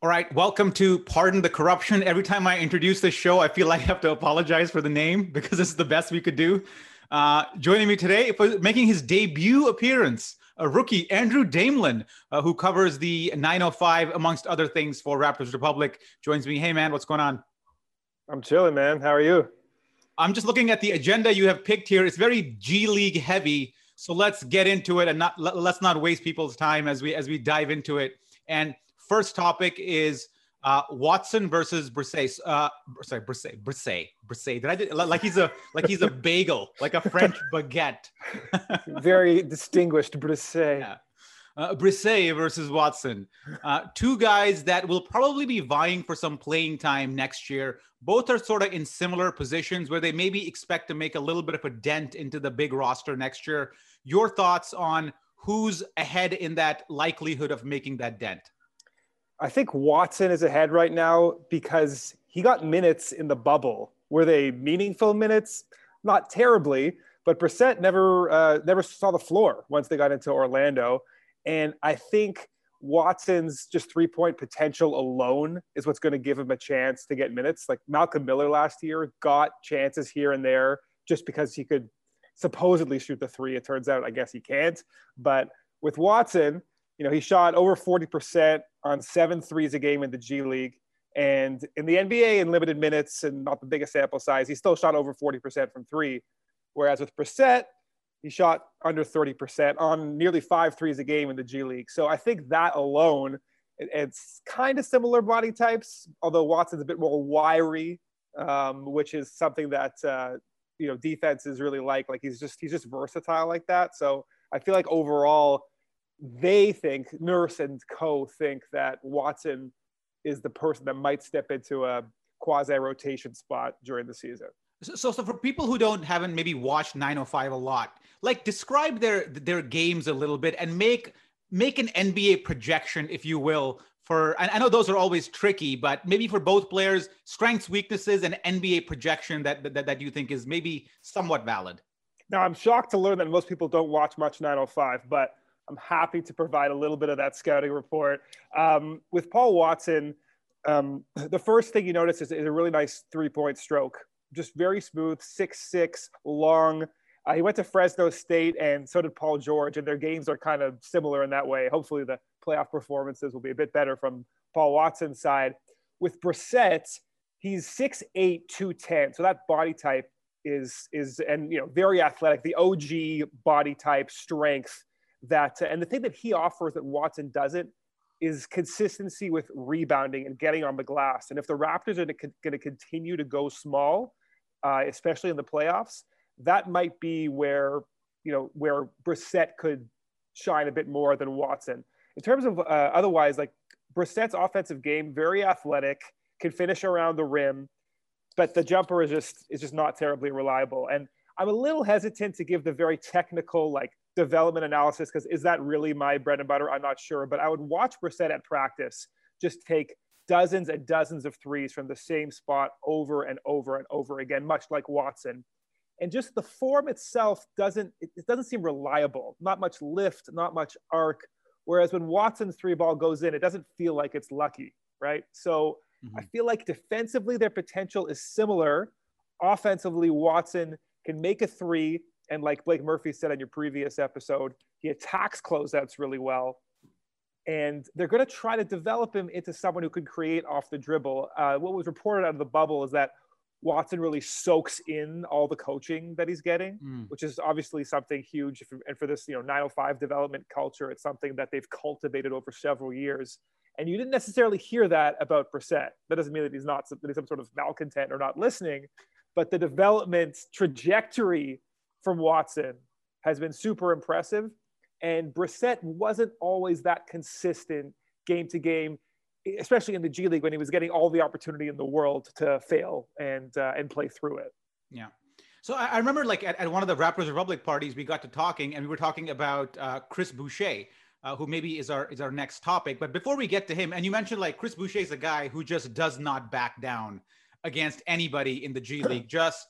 All right, welcome to Pardon the Corruption. Every time I introduce this show, I feel like I have to apologize for the name because this is the best we could do. Uh, joining me today for making his debut appearance, a rookie, Andrew Damelin, uh, who covers the 905 amongst other things for Raptors Republic, joins me. Hey, man, what's going on? I'm chilling, man. How are you? I'm just looking at the agenda you have picked here. It's very G League heavy, so let's get into it and not let's not waste people's time as we as we dive into it. And First topic is uh, Watson versus Brisset. Uh, sorry, Brisset. Brisset. Brisset. Did I do, like he's a like he's a bagel, like a French baguette. Very distinguished Brisset. Yeah. Uh, Brisset versus Watson. Uh, two guys that will probably be vying for some playing time next year. Both are sort of in similar positions where they maybe expect to make a little bit of a dent into the big roster next year. Your thoughts on who's ahead in that likelihood of making that dent? I think Watson is ahead right now because he got minutes in the bubble. Were they meaningful minutes? Not terribly, but Brissett never uh, never saw the floor once they got into Orlando. And I think Watson's just three point potential alone is what's going to give him a chance to get minutes. Like Malcolm Miller last year got chances here and there just because he could supposedly shoot the three. It turns out, I guess he can't. But with Watson, you know, he shot over 40% on seven threes a game in the G League. And in the NBA, in limited minutes and not the biggest sample size, he still shot over 40% from three. Whereas with Brissett, he shot under 30% on nearly five threes a game in the G League. So I think that alone, it's kind of similar body types, although Watson's a bit more wiry, um, which is something that uh, you know defenses really like. Like he's just he's just versatile like that. So I feel like overall they think Nurse and Co think that Watson is the person that might step into a quasi rotation spot during the season. So, so for people who don't haven't maybe watched 905 a lot, like describe their their games a little bit and make make an NBA projection, if you will, for and I know those are always tricky, but maybe for both players, strengths, weaknesses, and NBA projection that that, that you think is maybe somewhat valid. Now I'm shocked to learn that most people don't watch much 905, but I'm happy to provide a little bit of that scouting report. Um, with Paul Watson, um, the first thing you notice is, is a really nice three point stroke, just very smooth, six six, long. Uh, he went to Fresno State, and so did Paul George, and their games are kind of similar in that way. Hopefully, the playoff performances will be a bit better from Paul Watson's side. With Brissett, he's 6'8", 210, so that body type is is and you know very athletic. The OG body type, strength that, uh, and the thing that he offers that Watson doesn't is consistency with rebounding and getting on the glass. And if the Raptors are going to continue to go small, uh, especially in the playoffs, that might be where you know where Brissett could shine a bit more than Watson. In terms of uh, otherwise, like Brissett's offensive game, very athletic, can finish around the rim, but the jumper is just is just not terribly reliable. And I'm a little hesitant to give the very technical like development analysis because is that really my bread and butter? I'm not sure, but I would watch Brissett at practice just take dozens and dozens of threes from the same spot over and over and over again, much like Watson. And just the form itself doesn't it, it doesn't seem reliable. Not much lift, not much arc. Whereas when Watson's three ball goes in, it doesn't feel like it's lucky, right? So mm-hmm. I feel like defensively their potential is similar. Offensively, Watson can make a three and like Blake Murphy said on your previous episode, he attacks closeouts really well. And they're going to try to develop him into someone who could create off the dribble. Uh, what was reported out of the bubble is that Watson really soaks in all the coaching that he's getting, mm. which is obviously something huge. And for this, you know, 905 development culture, it's something that they've cultivated over several years. And you didn't necessarily hear that about Brissett. That doesn't mean that he's not that he's some sort of malcontent or not listening, but the development trajectory from Watson has been super impressive. And Brissett wasn't always that consistent game to game. especially in the G League when he was getting all the opportunity in the world to fail and uh, and play through it. Yeah. So I, I remember like at, at, one of the Raptors Republic parties, we got to talking and we were talking about uh, Chris Boucher, uh, who maybe is our is our next topic. But before we get to him, and you mentioned like Chris Boucher is a guy who just does not back down against anybody in the G League. Just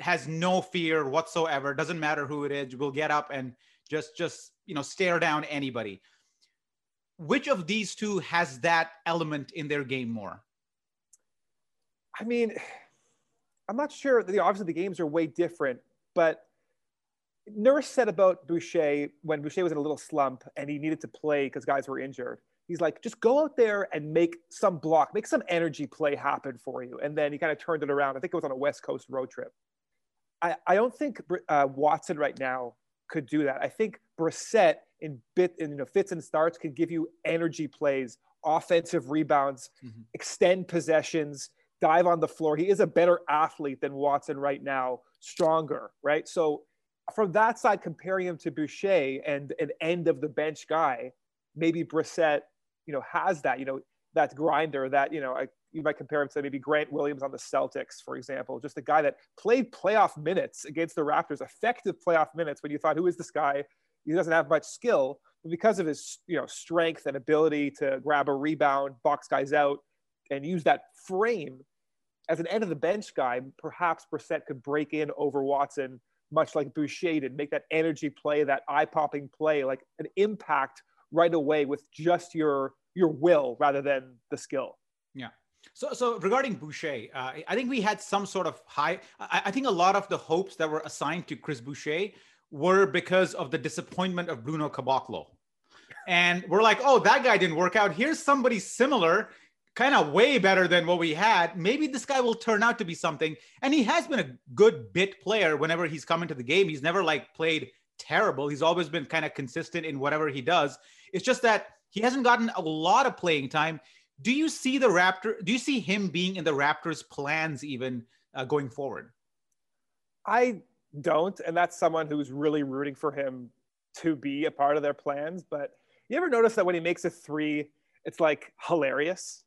has no fear whatsoever. Doesn't matter who it is. Will get up and just just you know stare down anybody. Which of these two has that element in their game more? I mean, I'm not sure. The obviously the games are way different, but Nurse said about Boucher when Boucher was in a little slump and he needed to play because guys were injured. He's like, just go out there and make some block, make some energy play happen for you. And then he kind of turned it around. I think it was on a West Coast road trip. I, I don't think uh, Watson right now could do that. I think Brissett in bit in you know fits and starts can give you energy plays, offensive rebounds, mm-hmm. extend possessions, dive on the floor. He is a better athlete than Watson right now, stronger, right? So from that side, comparing him to Boucher and an end of the bench guy, maybe Brissett, you know, has that, you know, that grinder that, you know, I, you might compare him to maybe Grant Williams on the Celtics, for example, just a guy that played playoff minutes against the Raptors, effective playoff minutes when you thought, who is this guy? He doesn't have much skill, but because of his, you know, strength and ability to grab a rebound, box guys out, and use that frame as an end of the bench guy, perhaps Brissett could break in over Watson much like Boucher did, make that energy play, that eye-popping play, like an impact right away with just your your will rather than the skill. Yeah. So, so regarding Boucher, uh, I think we had some sort of high. I, I, think a lot of the hopes that were assigned to Chris Boucher were because of the disappointment of Bruno Caboclo, and we're like, oh, that guy didn't work out. Here's somebody similar kind of way better than what we had. Maybe this guy will turn out to be something. And he has been a good bit player whenever he's come into the game. He's never like played terrible. He's always been kind of consistent in whatever he does. It's just that he hasn't gotten a lot of playing time. Do you see the Raptor? Do you see him being in the Raptors' plans even uh, going forward? I don't, and that's someone who's really rooting for him to be a part of their plans. But you ever notice that when he makes a three, it's like hilarious?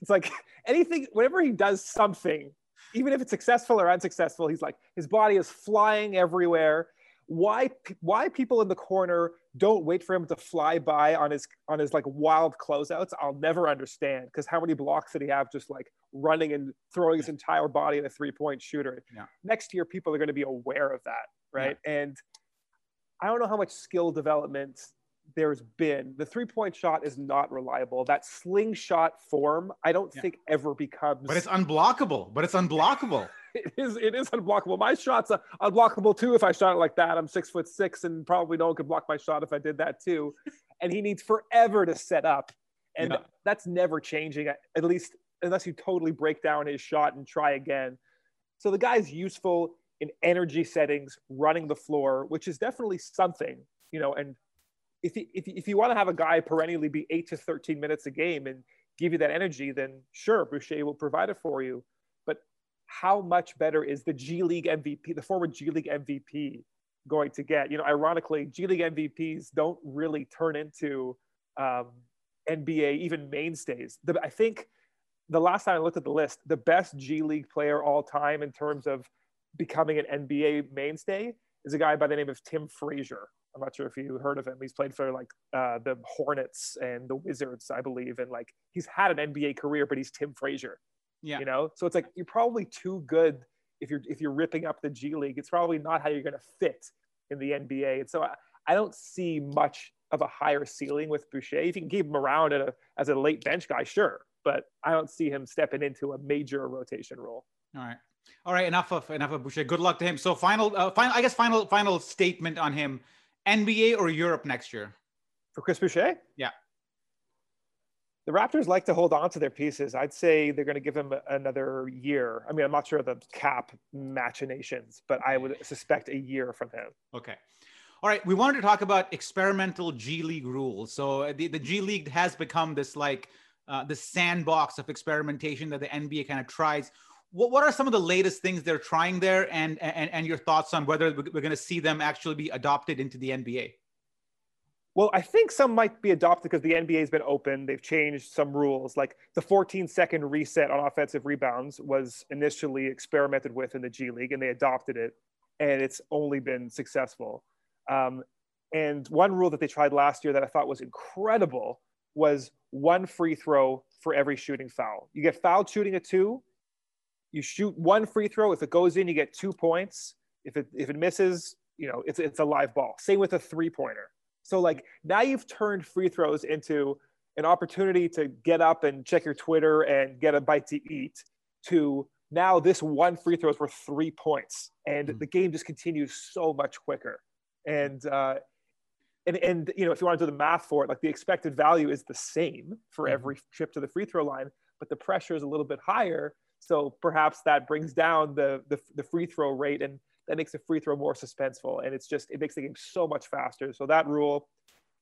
It's like anything, whenever he does something, even if it's successful or unsuccessful, he's like his body is flying everywhere. Why why people in the corner don't wait for him to fly by on his on his like wild closeouts? I'll never understand because how many blocks did he have just like running and throwing his entire body at a three point shooter? Yeah. Next year, people are going to be aware of that, right? Yeah. And I don't know how much skill development there's been. The three point shot is not reliable. That slingshot form, I don't yeah. think ever becomes. But it's unblockable. But it's unblockable. it is. It is unblockable. My shot's uh, unblockable too. If I shot it like that, I'm six foot six, and probably no one could block my shot if I did that too. and he needs forever to set up, and yeah. that's never changing. At least unless you totally break down his shot and try again. So the guy's useful in energy settings, running the floor, which is definitely something, you know, and if you, if if you want to have a guy perennially be eight to 13 minutes a game and give you that energy, then sure, Boucher will provide it for you. But how much better is the G League MVP, the former G League MVP, going to get? You know, ironically, G League MVPs don't really turn into um, NBA even mainstays. The, I think the last time I looked at the list, the best G League player all time in terms of becoming an NBA mainstay is a guy by the name of Tim Frazier I'm not sure if you heard of him. He's played for like uh, the Hornets and the Wizards, I believe, and like he's had an NBA career, but he's Tim Frazier. Yeah, you know, so it's like you're probably too good if you're if you're ripping up the G League. It's probably not how you're going to fit in the NBA, and so I, I don't see much of a higher ceiling with Boucher. If you can keep him around a, as a late bench guy, sure, but I don't see him stepping into a major rotation role. All right. All right, enough of enough of Boucher. Good luck to him. So final, uh, final, I guess final final statement on him. NBA or Europe next year? For Chris Boucher? Yeah. The Raptors like to hold on to their pieces. I'd say they're going to give him another year. I mean, I'm not sure of the cap machinations, but I would suspect a year from him. Okay. All right. We wanted to talk about experimental G League rules. So uh, the, the G League has become this like uh, the sandbox of experimentation that the NBA kind of tries what, what are some of the latest things they're trying there and, and, and your thoughts on whether we're going to see them actually be adopted into the NBA? Well, I think some might be adopted because the NBA has been open. They've changed some rules. Like the 14 second reset on offensive rebounds was initially experimented with in the G League, and they adopted it, and it's only been successful. Um, and one rule that they tried last year that I thought was incredible was one free throw for every shooting foul. You get fouled shooting a two, you shoot one free throw. If it goes in, you get two points. If it if it misses, you know it's it's a live ball. Same with a three pointer. So like now you've turned free throws into an opportunity to get up and check your Twitter and get a bite to eat. To now this one free throw is worth three points, and mm-hmm. the game just continues so much quicker. And uh, and and you know if you want to do the math for it, like the expected value is the same for mm-hmm. every trip to the free throw line, but the pressure is a little bit higher. So perhaps that brings down the, the, the free throw rate and that makes the free throw more suspenseful. And it's just, it makes the game so much faster. So that rule,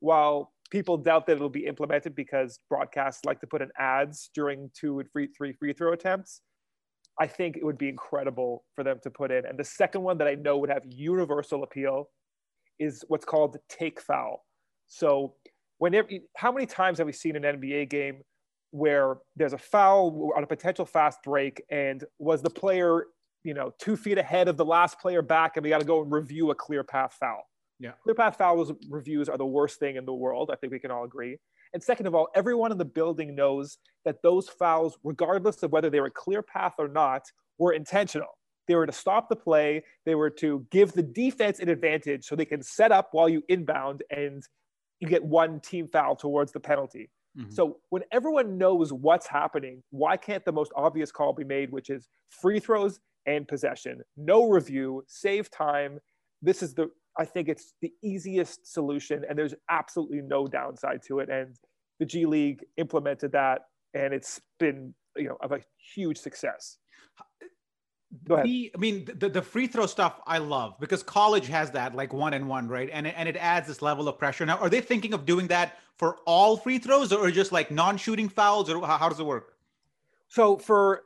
while people doubt that it'll be implemented because broadcasts like to put in ads during two and free, three free throw attempts, I think it would be incredible for them to put in. And the second one that I know would have universal appeal is what's called take foul. So whenever, how many times have we seen an NBA game where there's a foul on a potential fast break and was the player you know two feet ahead of the last player back and we got to go and review a clear path foul. Yeah. Clear path fouls reviews are the worst thing in the world. I think we can all agree. And second of all everyone in the building knows that those fouls regardless of whether they were clear path or not were intentional. They were to stop the play. They were to give the defense an advantage so they can set up while you inbound and you get one team foul towards the penalty Mm-hmm. So when everyone knows what's happening, why can't the most obvious call be made, which is free throws and possession, no review, save time. This is the I think it's the easiest solution, and there's absolutely no downside to it. And the G League implemented that, and it's been you know of a huge success. The, I mean, the, the free throw stuff I love because college has that like one and one, right? And it, and it adds this level of pressure. Now, are they thinking of doing that for all free throws or just like non-shooting fouls, or how, how does it work? So for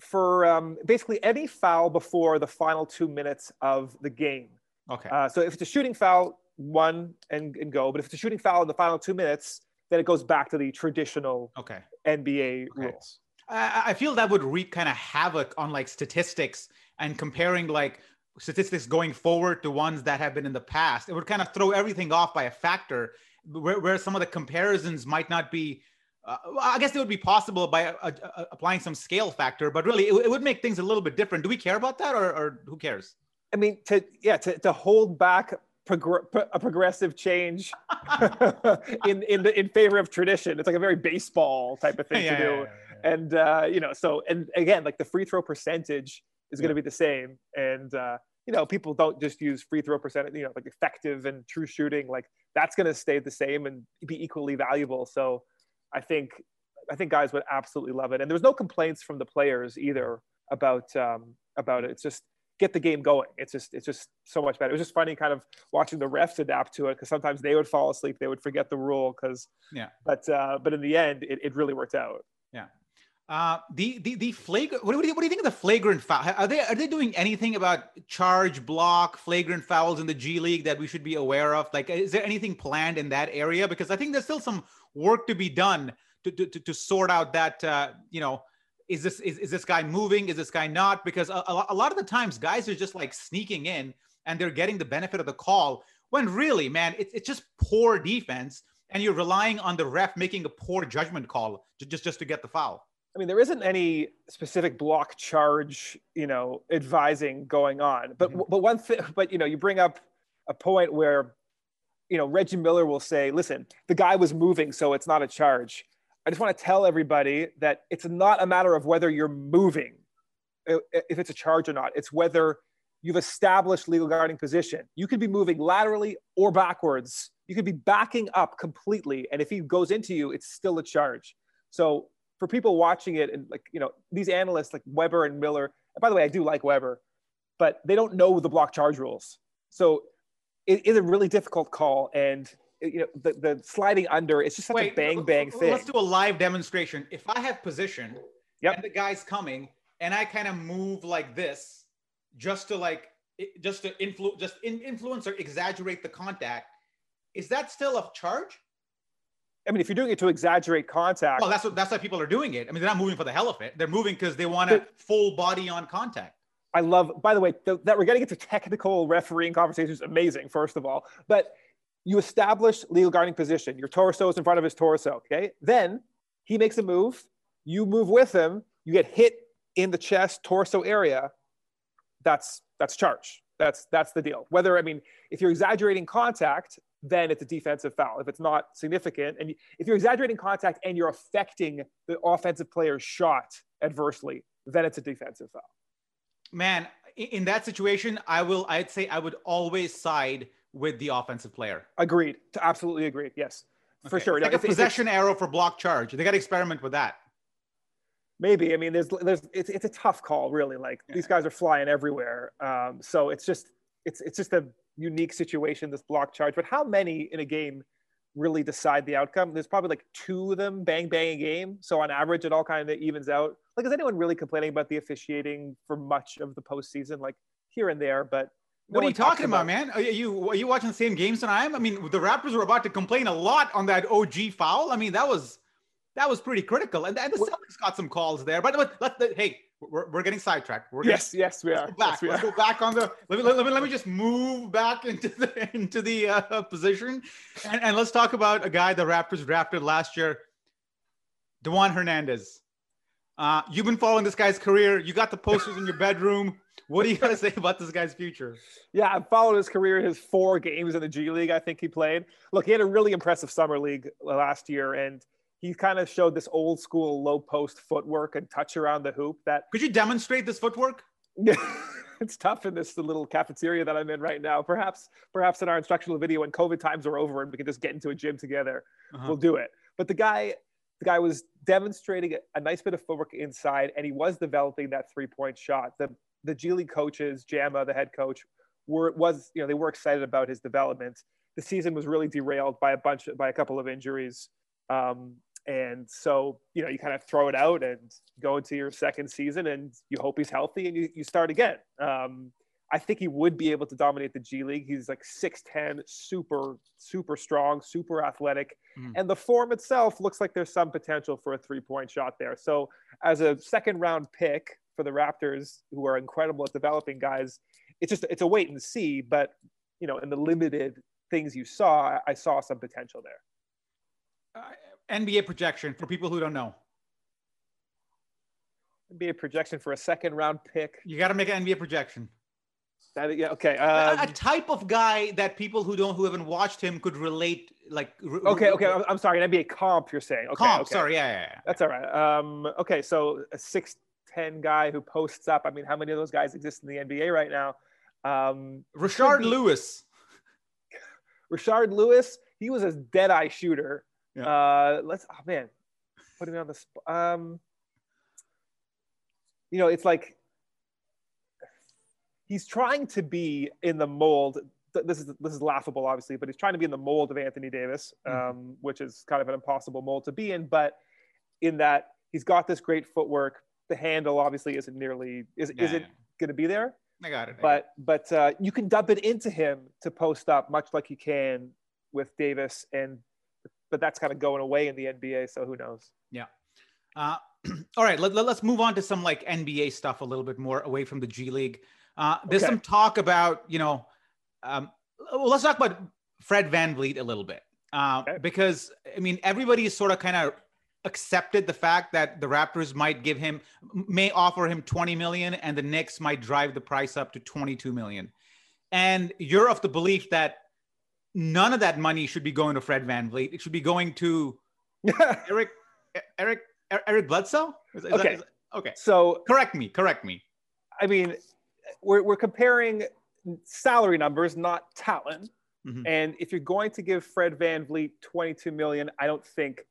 for um, basically any foul before the final two minutes of the game. Okay. Uh, so if it's a shooting foul, one and, and go. But if it's a shooting foul in the final two minutes, then it goes back to the traditional okay. NBA okay. rules. I feel that would wreak kind of havoc on like statistics and comparing like statistics going forward to ones that have been in the past. It would kind of throw everything off by a factor where, where some of the comparisons might not be. Uh, I guess it would be possible by uh, uh, applying some scale factor, but really it, it, would make things a little bit different. Do we care about that, or, or who cares? I mean, to yeah, to, to hold back progr- a progressive change in in the in favor of tradition. It's like a very baseball type of thing yeah, to do. Yeah, yeah, and uh, you know so and again like the free throw percentage is going to be the same. And uh, you know people don't just use free throw percentage you know like effective and true shooting. Like that's going to stay the same and be equally valuable. So i think i think guys would absolutely love it. And there was no complaints from the players either about um, about it. It's just get the game going. It's just it's just so much better. It was just funny kind of watching the refs adapt to it because sometimes they would fall asleep. They would forget the rule because yeah. but uh, but in the end it, it really worked out. Yeah uh, the the the flagrant. What, do you, what do you think of the flagrant foul? Are they are they doing anything about charge, block, flagrant fouls in the G League that we should be aware of? Like, is there anything planned in that area? Because I think there's still some work to be done to to, to, to sort out that. Uh, you know, is this is, is this guy moving? Is this guy not? Because a, a lot of the times, guys are just like sneaking in and they're getting the benefit of the call. When really, man, it's it's just poor defense, and you're relying on the ref making a poor judgment call to, just just to get the foul. I mean, there isn't any specific block charge, you know, advising going on. But mm-hmm. but one thing, but you know, you bring up a point where, you know, Reggie Miller will say, "Listen, the guy was moving, so it's not a charge." I just want to tell everybody that it's not a matter of whether you're moving, if it's a charge or not. It's whether you've established legal guarding position. You could be moving laterally or backwards. You could be backing up completely, and if he goes into you, it's still a charge. So for people watching it and like you know these analysts like Weber and Miller. And by the way, I do like Weber, but they don't know the block charge rules. So it is a really difficult call, and you know the, the sliding under. It's just such Wait, a bang bang thing. Let's do a live demonstration. If I have position, yep. and the guy's coming, and I kind of move like this, just to like just to influence, just in, influence or exaggerate the contact. is that still a charge? I mean, if you're doing it to exaggerate contact, well, that's what that's why people are doing it. I mean, they're not moving for the hell of it. They're moving because they want a full body on contact. I love. By the way, th- that we're getting into technical refereeing conversations. Amazing, first of all, but you establish legal guarding position. Your torso is in front of his torso. Okay, then he makes a move. You move with him. You get hit in the chest, torso area. That's that's charge. That's that's the deal. Whether I mean, if you're exaggerating contact, then it's a defensive foul. If it's not significant, and if you're exaggerating contact and you're affecting the offensive player's shot adversely, then it's a defensive foul. Man, in that situation, I will. I'd say I would always side with the offensive player. Agreed. Absolutely agreed. Yes, okay. for sure. It's like a possession arrow for block charge. They got to experiment with that. Maybe. I mean, there's, there's, it's, it's a tough call, really. Like yeah. these guys are flying everywhere. Um, so it's just, it's, it's just a unique situation, this block charge. But how many in a game really decide the outcome? There's probably like two of them bang bang a game. So on average, it all kind of evens out. Like, is anyone really complaining about the officiating for much of the postseason? Like here and there, but what are you talking about, about, man? Are you are you watching the same games than I am? I mean, the Raptors were about to complain a lot on that OG foul. I mean, that was that was pretty critical, and, and the Celtics got some calls there. But, but let hey, we're, we're getting sidetracked. We're yes, getting, yes, we are. Let's go back. Yes, we let's are. go back on the. Let me, let, me, let me just move back into the into the uh, position, and, and let's talk about a guy the Raptors drafted last year, Dewan Hernandez. Uh, you've been following this guy's career. You got the posters in your bedroom. What do you got to say about this guy's future? Yeah, I've followed his career, his four games in the G League. I think he played. Look, he had a really impressive summer league last year, and he kind of showed this old school low post footwork and touch around the hoop. That could you demonstrate this footwork? It's tough in this little cafeteria that I'm in right now. Perhaps, perhaps in our instructional video when COVID times are over and we can just get into a gym together, uh-huh. we'll do it. But the guy, the guy was demonstrating a nice bit of footwork inside, and he was developing that three point shot. The the G League coaches, Jama, the head coach, were was you know they were excited about his development. The season was really derailed by a bunch by a couple of injuries. Um, and so, you know, you kind of throw it out and go into your second season and you hope he's healthy and you, you start again. Um, I think he would be able to dominate the G League. He's like 6'10, super, super strong, super athletic. Mm. And the form itself looks like there's some potential for a three point shot there. So, as a second round pick for the Raptors, who are incredible at developing guys, it's just it's a wait and see. But, you know, in the limited things you saw, I saw some potential there. NBA projection for people who don't know. NBA projection for a second round pick. You got to make an NBA projection. That, yeah, okay. Um, a, a, type of guy that people who don't who haven't watched him could relate. Like okay, okay. I'm, I'm sorry. An NBA comp. You're saying okay, comp. Okay. Sorry, yeah, yeah, yeah. That's all right. Um, okay, so a six ten guy who posts up. I mean, how many of those guys exist in the NBA right now? Um, Rashard be, Lewis. Rashard Lewis. He was a dead eye shooter yeah. Uh, let's. Oh man, putting me on the spot. Um, you know, it's like he's trying to be in the mold. This is this is laughable, obviously, but he's trying to be in the mold of Anthony Davis, mm-hmm. um, mm-hmm. which is kind of an impossible mold to be in. But in that he's got this great footwork, the handle obviously isn't nearly is yeah, isn't yeah. going to be there. I got it. But but uh, you can dub it into him to post up, much like you can with Davis and but that's kind of going away in the NBA. So who knows? Yeah. Uh, all right. Let, let, us move on to some like NBA stuff a little bit more away from the G League. Uh, there's okay. some talk about, you know, um, well, let's talk about Fred Van VanVleet a little bit. Uh, okay. Because, I mean, everybody is sort of kind of accepted the fact that the Raptors might give him, may offer him 20 million and the Knicks might drive the price up to 22 million. And you're of the belief that none of that money should be going to Fred VanVleet. It should be going to Eric, Eric, Eric Bledsoe. Is, is okay. That, is, okay. So correct me. Correct me. I mean, we're, we're comparing salary numbers, not talent. Mm-hmm. And if you're going to give Fred VanVleet 22 million, I don't think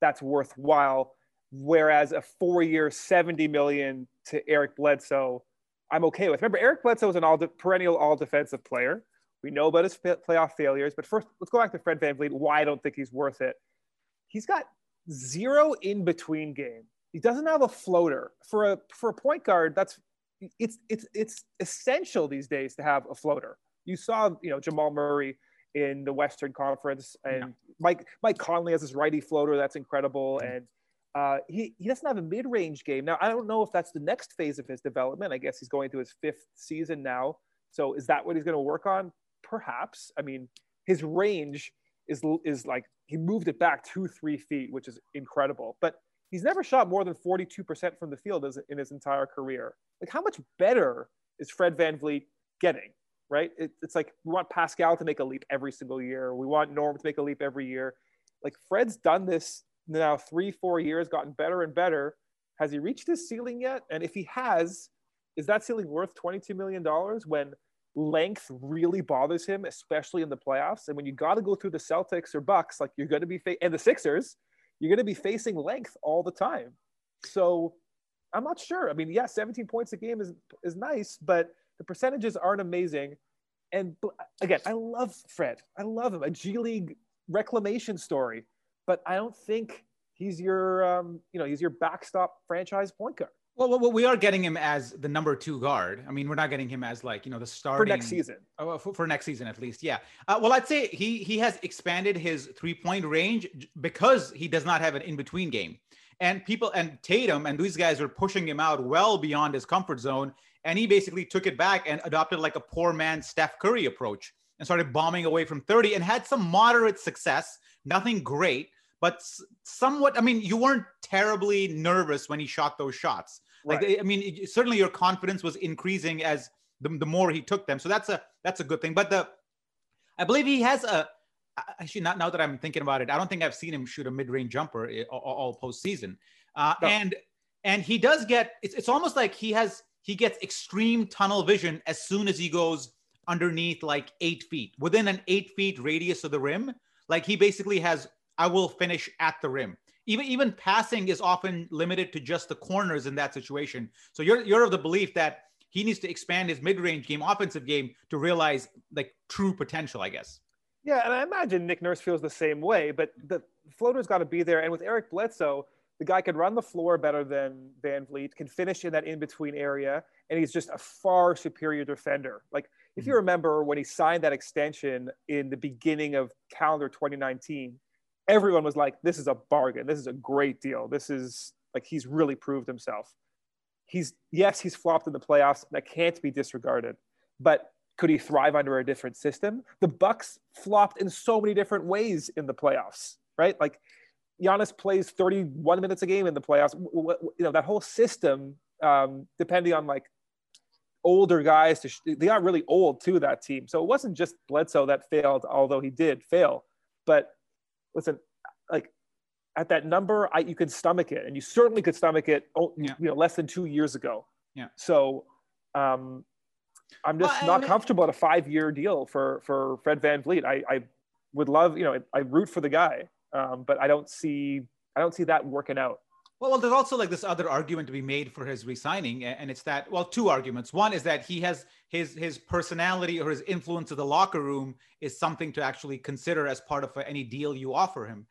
that's worthwhile. Whereas a four-year 70 million to Eric Bledsoe, I'm okay with. Remember, Eric Bledsoe is an all de- perennial all defensive player. We know about his playoff failures, but first, let's go back to Fred VanVleet. Why I don't think he's worth it. He's got zero in between game. He doesn't have a floater for a for a point guard. That's it's it's it's essential these days to have a floater. You saw, you know, Jamal Murray in the Western Conference. And yeah. Mike Mike Conley has his righty floater that's incredible. And uh, he, he doesn't have a mid range game. Now, I don't know if that's the next phase of his development. I guess he's going to his fifth season now. So is that what he's going to work on? Perhaps. I mean, his range is, is like he moved it back two, three feet, which is incredible. But he's never shot more than 42% from the field in his entire career. Like, how much better is Fred VanVleet getting? Right? It, it's like we want Pascal to make a leap every single year. We want Norm to make a leap every year. Like, Fred's done this now three, four years, gotten better and better. Has he reached his ceiling yet? And if he has, is that ceiling worth $22 million when length really bothers him, especially in the playoffs? And when you got to go through the Celtics or Bucks, like you're going to be, fa- and the Sixers, you're going to be facing length all the time. So I'm not sure. I mean, yeah, 17 points a game is, is nice, but the percentages aren't amazing. And again, I love Fred. I love him. A G League reclamation story but I don't think he's your um, you know he's your backstop franchise point guard. Well, well, we are getting him as the number two guard. I mean, we're not getting him as like you know the starting for next season. Oh, for, for next season at least, yeah. Uh, well, I'd say he he has expanded his three point range because he does not have an in between game, and people and Tatum and these guys are pushing him out well beyond his comfort zone, and he basically took it back and adopted like a poor man Steph Curry approach and started bombing away from 30 and had some moderate success, nothing great but somewhat. I mean, you weren't terribly nervous when he shot those shots. Like, right. I mean, certainly your confidence was increasing as the, the more he took them. So that's a that's a good thing. But the, I believe he has a. Actually, not now that I'm thinking about it, I don't think I've seen him shoot a mid-range jumper eh, all, all postseason. Uh, no. And and he does get. It's it's almost like he has he gets extreme tunnel vision as soon as he goes underneath like eight feet within an eight feet radius of the rim. Like he basically has I will finish at the rim. Even even passing is often limited to just the corners in that situation. So you're you're of the belief that he needs to expand his mid-range game, offensive game, to realize like true potential, I guess. Yeah, and I imagine Nick Nurse feels the same way, but the floater's got to be there. And with Eric Bledsoe, the guy can run the floor better than VanVleet, can finish in that in-between area, and he's just a far superior defender. Like if you mm-hmm. remember when he signed that extension in the beginning of calendar 2019, everyone was like, this is a bargain. This is a great deal. This is like, he's really proved himself. He's, yes, he's flopped in the playoffs. That can't be disregarded. But could he thrive under a different system? The Bucks flopped in so many different ways in the playoffs, right? Like Giannis plays 31 minutes a game in the playoffs. You know, that whole system, um, depending on like older guys, sh- they got really old too, that team. So it wasn't just Bledsoe that failed, although he did fail. But listen, like at that number, I, you can stomach it, and you certainly could stomach it. Oh, yeah. You know, less than two years ago. Yeah. So, um, I'm just well, not mean, comfortable at a five-year deal for for Fred VanVleet. I, I would love, you know, I root for the guy, um, but I don't see I don't see that working out. Well, well, there's also like this other argument to be made for his resigning, and it's that well, two arguments. One is that he has his his personality or his influence of the locker room is something to actually consider as part of any deal you offer him.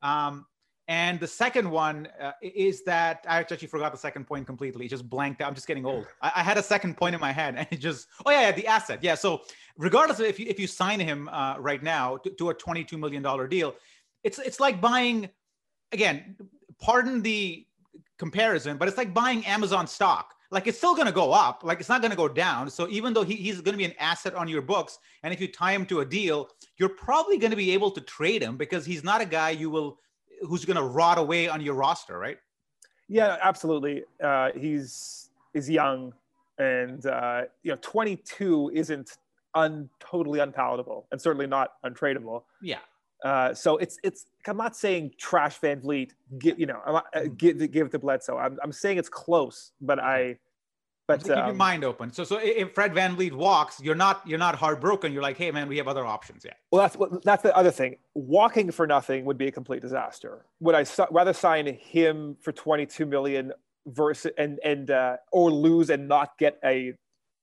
Um, and the second one uh, is that I actually forgot the second point completely. It just blanked out. I'm just getting old. I, I, had a second point in my head, and it just oh yeah, yeah the asset. Yeah. So regardless of if you if you sign him uh, right now to, to a 22 million dollar deal, it's it's like buying again pardon the comparison, but it's like buying Amazon stock. Like it's still going to go up. Like it's not going to go down. So even though he, he's going to be an asset on your books, and if you tie him to a deal, you're probably going to be able to trade him because he's not a guy you will who's going to rot away on your roster, right? Yeah, absolutely. Uh, he's is young, and uh, you know, 22 isn't un totally unpalatable, and certainly not untradeable. Yeah. Uh, so it's it's. I'm not saying trash VanVleet. Get you know, uh, mm-hmm. give give it to Bledsoe. I'm I'm saying it's close, but I. But keep um, your mind open. So so if Fred VanVleet walks, you're not you're not heartbroken. You're like, hey man, we have other options. Yeah. Well, that's that's the other thing. Walking for nothing would be a complete disaster. Would I rather sign him for 22 million versus and and uh, or lose and not get a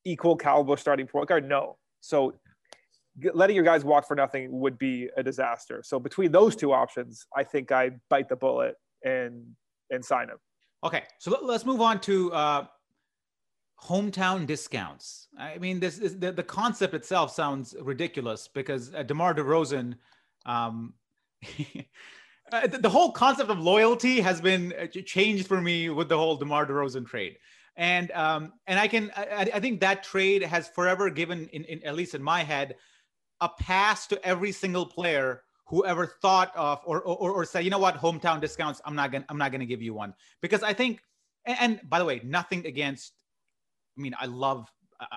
equal caliber starting point guard? No. So letting your guys walk for nothing would be a disaster. So between those two options, I think I bite the bullet and and sign him. Okay, so let's move on to uh, hometown discounts. I mean, this is the, the concept itself sounds ridiculous because uh, DeMar DeRozan, um, uh, the, the whole concept of loyalty has been uh, changed for me with the whole DeMar DeRozan trade. And um, and I can I, I think that trade has forever given in, in at least in my head a pass to every single player who ever thought of or, or, or said, you know what, hometown discounts, I'm not gonna I'm not gonna give you one because I think. And, and by the way, nothing against I mean, I love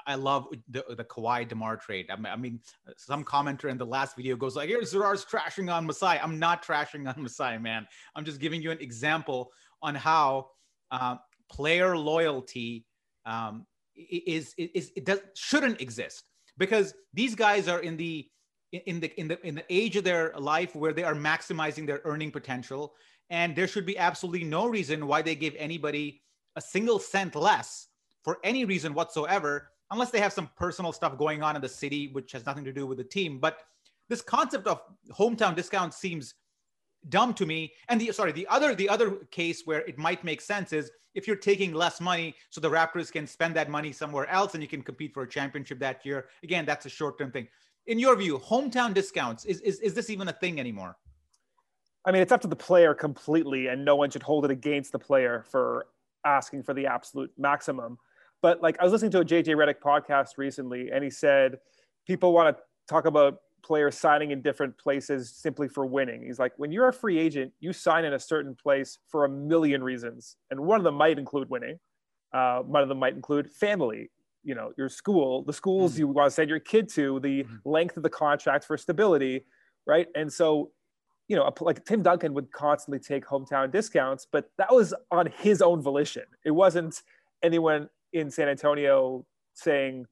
I love the the Kawhi Demar trade. I mean, I mean, some commenter in the last video goes like, "Here's Zarar's trashing on Masai." I'm not trashing on Masai, man. I'm just giving you an example on how uh, player loyalty um, is, is it does shouldn't exist because these guys are in the in the in the in the age of their life where they are maximizing their earning potential, and there should be absolutely no reason why they give anybody a single cent less for any reason whatsoever, unless they have some personal stuff going on in the city, which has nothing to do with the team. But this concept of hometown discount seems dumb to me. And the sorry, the other the other case where it might make sense is if you're taking less money, so the Raptors can spend that money somewhere else and you can compete for a championship that year. Again, that's a short term thing. In your view, hometown discounts is, is is this even a thing anymore? I mean, it's up to the player completely, and no one should hold it against the player for asking for the absolute maximum. But like I was listening to a JJ Redick podcast recently, and he said people want to talk about players signing in different places simply for winning. He's like, when you're a free agent, you sign in a certain place for a million reasons, and one of them might include winning. Uh, one of them might include family. You know, your school, the schools mm-hmm. you want to send your kid to, the mm-hmm. length of the contract for stability, right? And so, you know, like Tim Duncan would constantly take hometown discounts, but that was on his own volition. It wasn't anyone in San Antonio saying,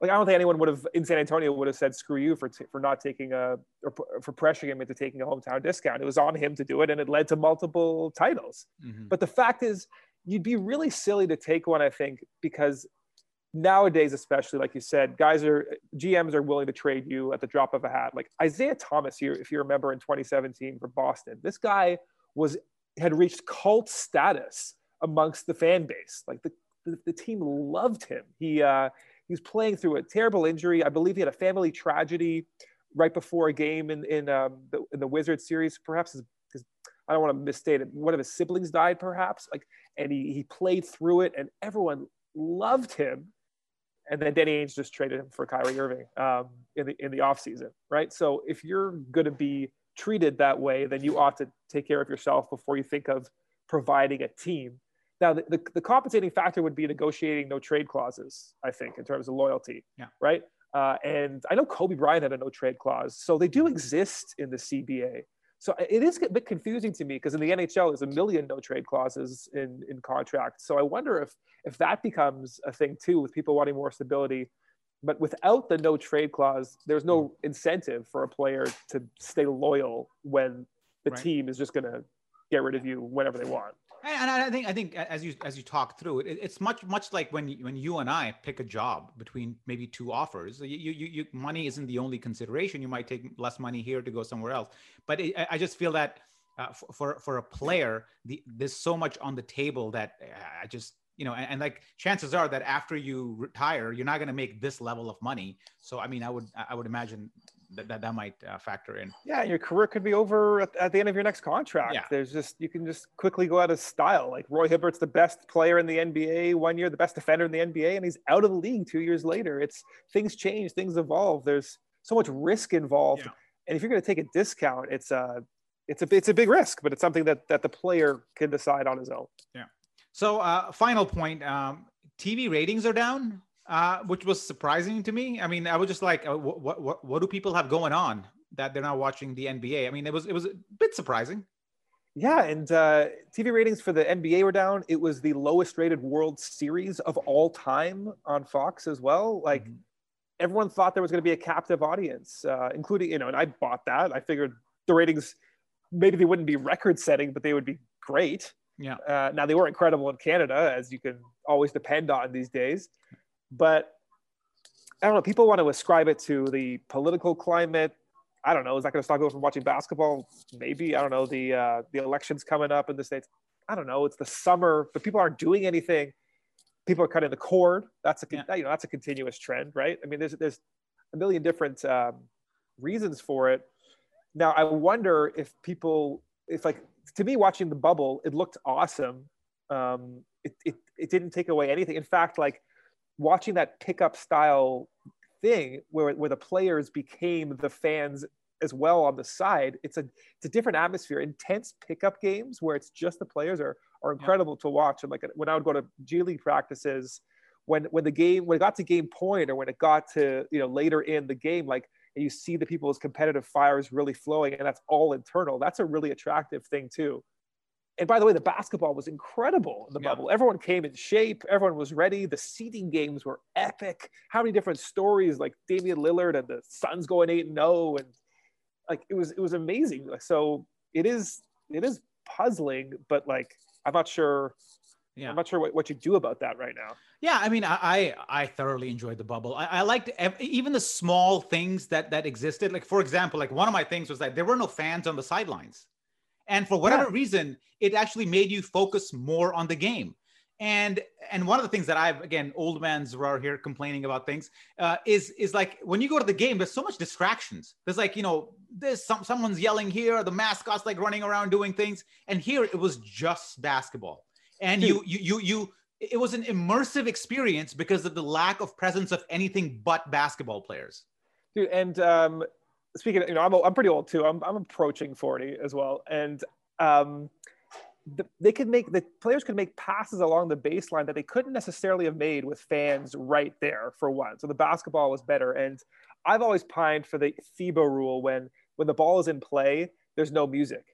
like, I don't think anyone would have in San Antonio would have said screw you for t- for not taking a or for pressuring him into taking a hometown discount. It was on him to do it, and it led to multiple titles. Mm-hmm. But the fact is, you'd be really silly to take one. I think because nowadays, especially like you said, guys are GMs are willing to trade you at the drop of a hat. Like Isaiah Thomas, here, if you remember in 2017 for Boston, this guy was had reached cult status amongst the fan base. Like the the, the team loved him. He uh, he was playing through a terrible injury. I believe he had a family tragedy right before a game in in, um, the, in the Wizards series. Perhaps because I don't want to misstate it. One of his siblings died, perhaps. Like, and he he played through it, and everyone loved him. And then Danny Ainge just traded him for Kyrie Irving um, in the in the offseason, right? So if you're going to be treated that way, then you ought to take care of yourself before you think of providing a team now, the, the, the, compensating factor would be negotiating no trade clauses, I think, in terms of loyalty. Yeah. Right. Uh, and I know Kobe Bryant had a no trade clause. So they do exist in the CBA. So it is a bit confusing to me because in the NHL, there's a million no trade clauses in, in contracts. So I wonder if, if that becomes a thing too, with people wanting more stability. But without the no trade clause, there's no incentive for a player to stay loyal when the right. team is just going to get rid of you whenever they want and I think I think as you as you talk through it, it's much much like when when you and I pick a job between maybe two offers. You you, you money isn't the only consideration. You might take less money here to go somewhere else. But it, I just feel that uh, for for a player, the, there's so much on the table that uh, I just you know, and, and, like chances are that after you retire, you're not going to make this level of money. So I mean, I would I would imagine that that, that might uh, factor in. Yeah, your career could be over at, at, the end of your next contract. Yeah. There's just you can just quickly go out of style. Like Roy Hibbert's the best player in the NBA one year, the best defender in the NBA, and he's out of the league two years later. It's things change, things evolve. There's so much risk involved, yeah. and if you're going to take a discount, it's a it's a it's a big risk, but it's something that that the player can decide on his own. Yeah. So, uh, final point: um, TV ratings are down uh, which was surprising to me. I mean, I was just like, uh, what, what, what do people have going on that they're not watching the NBA? I mean, it was, it was a bit surprising. Yeah, and uh, TV ratings for the NBA were down. It was the lowest rated World Series of all time on Fox as well. Like mm-hmm. everyone thought there was going to be a captive audience, uh, including you know, and I bought that. I figured the ratings maybe they wouldn't be record setting, but they would be great. Yeah. Uh, now they were incredible in Canada, as you can always depend on these days. But I don't know. People want to ascribe it to the political climate. I don't know. Is that going to stop people from watching basketball? Maybe. I don't know. The uh, the elections coming up in the states. I don't know. It's the summer, but people aren't doing anything. people are cutting the cord. That's a yeah. you know that's a continuous trend, right? I mean, there's there's a million different um, reasons for it. Now, I wonder if people, if like to me, watching the bubble, it looked awesome. Um, it, it it didn't take away anything. In fact, like watching that pickup style thing where where the players became the fans as well on the side. It's a it's a different atmosphere. Intense pickup games where it's just the players are are incredible yeah. to watch. And like when I would go to G League practices, when when the game when it got to game point or when it got to you know later in the game, like you see the people's competitive fires really flowing, and that's all internal. That's a really attractive thing too. And by the way, the basketball was incredible in the yeah. bubble. Everyone came in shape. Everyone was ready. The seeding games were epic. How many different stories like Damian Lillard and the Suns going eight and zero, and like it was it was amazing. So it is it is puzzling, but like I'm not sure. Yeah. I'm not sure what, what you do about that right now. Yeah, I mean, I I thoroughly enjoyed the bubble. I, I liked even the small things that that existed. Like for example, like one of my things was that there were no fans on the sidelines, and for whatever yeah. reason, it actually made you focus more on the game. And and one of the things that I've again, old man's are here complaining about things, uh, is is like when you go to the game, there's so much distractions. There's like you know, there's some someone's yelling here, the mascots like running around doing things, and here it was just basketball, and you you you you. It was an immersive experience because of the lack of presence of anything but basketball players. Dude, and um, speaking, of, you know, I'm I'm pretty old too. I'm I'm approaching 40 as well, and um, the, they could make the players could make passes along the baseline that they couldn't necessarily have made with fans right there for one. So the basketball was better. And I've always pined for the FIBA rule when when the ball is in play, there's no music,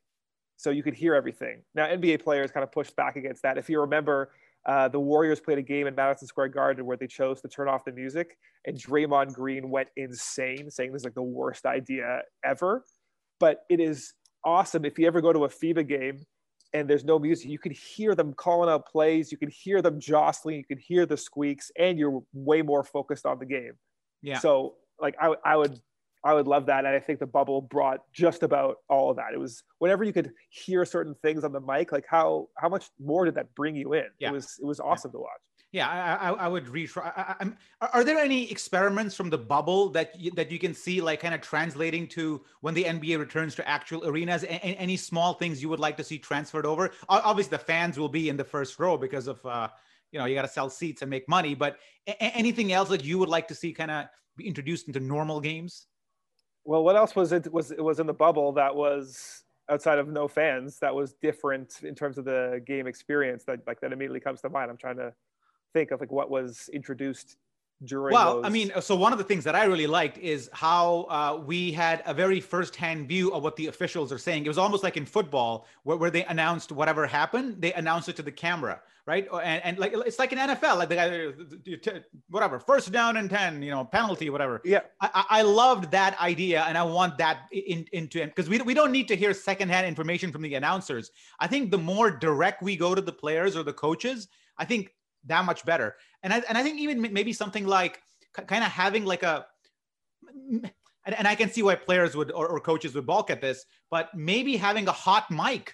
so you could hear everything. Now NBA players kind of pushed back against that. If you remember. Uh, the Warriors played a game in Madison Square Garden where they chose to turn off the music, and Draymond Green went insane, saying this is like the worst idea ever. But it is awesome if you ever go to a FIBA game and there's no music, you can hear them calling out plays, you can hear them jostling, you can hear the squeaks, and you're way more focused on the game. Yeah. So like I, I would I would love that. And I think the bubble brought just about all of that. It was whenever you could hear certain things on the mic, like how how much more did that bring you in? Yeah. It was it was awesome yeah. to watch. Yeah, I, I, I would retry. I, are there any experiments from the bubble that you, that you can see, like kind of translating to when the NBA returns to actual arenas? A, any small things you would like to see transferred over? Obviously, the fans will be in the first row because of uh, you know you got to sell seats and make money. But a- anything else that you would like to see kind of be introduced into normal games? Well, what else was it was it was in the bubble that was outside of no fans that was different in terms of the game experience that like that immediately comes to mind. I'm trying to think of like what was introduced during well those... i mean so one of the things that i really liked is how uh, we had a very first-hand view of what the officials are saying. It was almost like in football where, where they announced whatever happened they announced it to the camera right? And, and like it's like an nfl like the guy whatever first down and 10 you know penalty whatever. Yeah. I, I loved that idea and i want that in, into because we, we don't need to hear secondhand information from the announcers. I think the more direct we go to the players or the coaches i think that much better. And I, and I think even maybe something like kind of having like a, and, and I can see why players would or, or coaches would balk at this, but maybe having a hot mic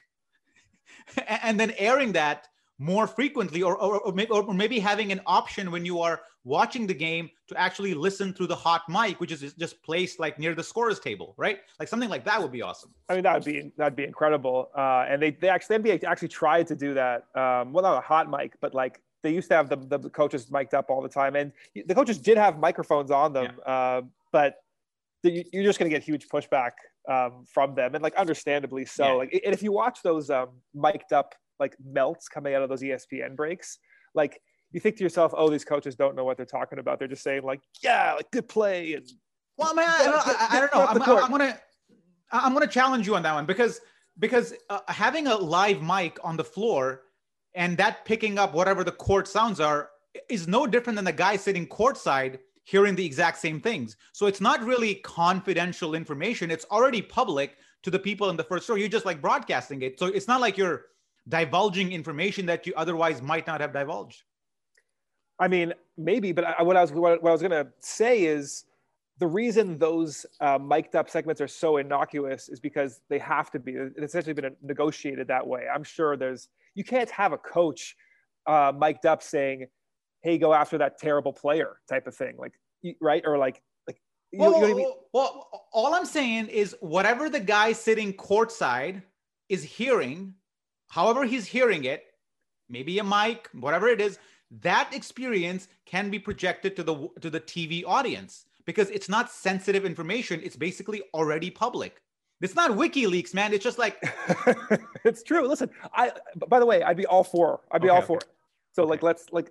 and then airing that more frequently or, or, or, maybe, or maybe having an option when you are watching the game to actually listen through the hot mic which is just placed like near the scorers table right? Like something like that would be awesome. I mean that would be that'd be incredible. Uh, and they, they actually nba actually tried to do that um, well not a hot mic but like they used to have the, the coaches mic'd up all the time, and the coaches did have microphones on them, yeah. uh, but the, you're just going to get huge pushback um, from them, and like understandably so. Yeah. Like, and if you watch those um, mic'd up like melts coming out of those ESPN breaks, like you think to yourself, "Oh, these coaches don't know what they're talking about. They're just saying like, yeah, like good play." And well, man, I, I, I, I don't know. I'm, I'm, gonna I'm gonna challenge you on that one because because uh, having a live mic on the floor and that picking up whatever the court sounds are is no different than the guy sitting courtside hearing the exact same things. So it's not really confidential information. It's already public to the people in the first row. You're just like broadcasting it. So it's not like you're divulging information that you otherwise might not have divulged. I mean, maybe, but I, what I was what, I was to say is the reason those uh, mic'd up segments are so innocuous is because they have to be. It's essentially been negotiated that way. I'm sure there's you can't have a coach uh, mic'd up saying, hey, go after that terrible player type of thing, like right or like like. You, well, you know I mean? well, all I'm saying is whatever the guy sitting courtside is hearing, however he's hearing it, maybe a mic, whatever it is, that experience can be projected to the to the TV audience because it's not sensitive information. It's basically already public. It's not WikiLeaks, man. It's just like it's true. Listen, I by the way, I'd be all for. I'd be okay, all for it. So okay. like let's like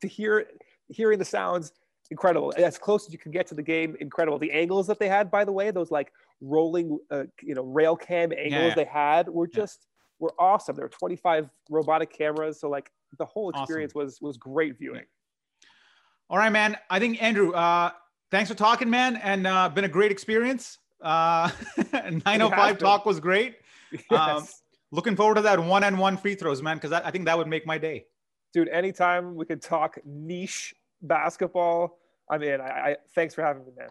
to hear hearing the sounds incredible as close as you can get to the game incredible the angles that they had by the way those like rolling uh, you know rail cam angles yeah, yeah. they had were just yeah. were awesome there were 25 robotic cameras so like the whole experience awesome. was was great viewing all right man i think andrew uh thanks for talking man and uh been a great experience uh 905 talk was great yes. um, looking forward to that one and one free throws man because I, I think that would make my day dude anytime we could talk niche basketball. I mean, I, I thanks for having me, man.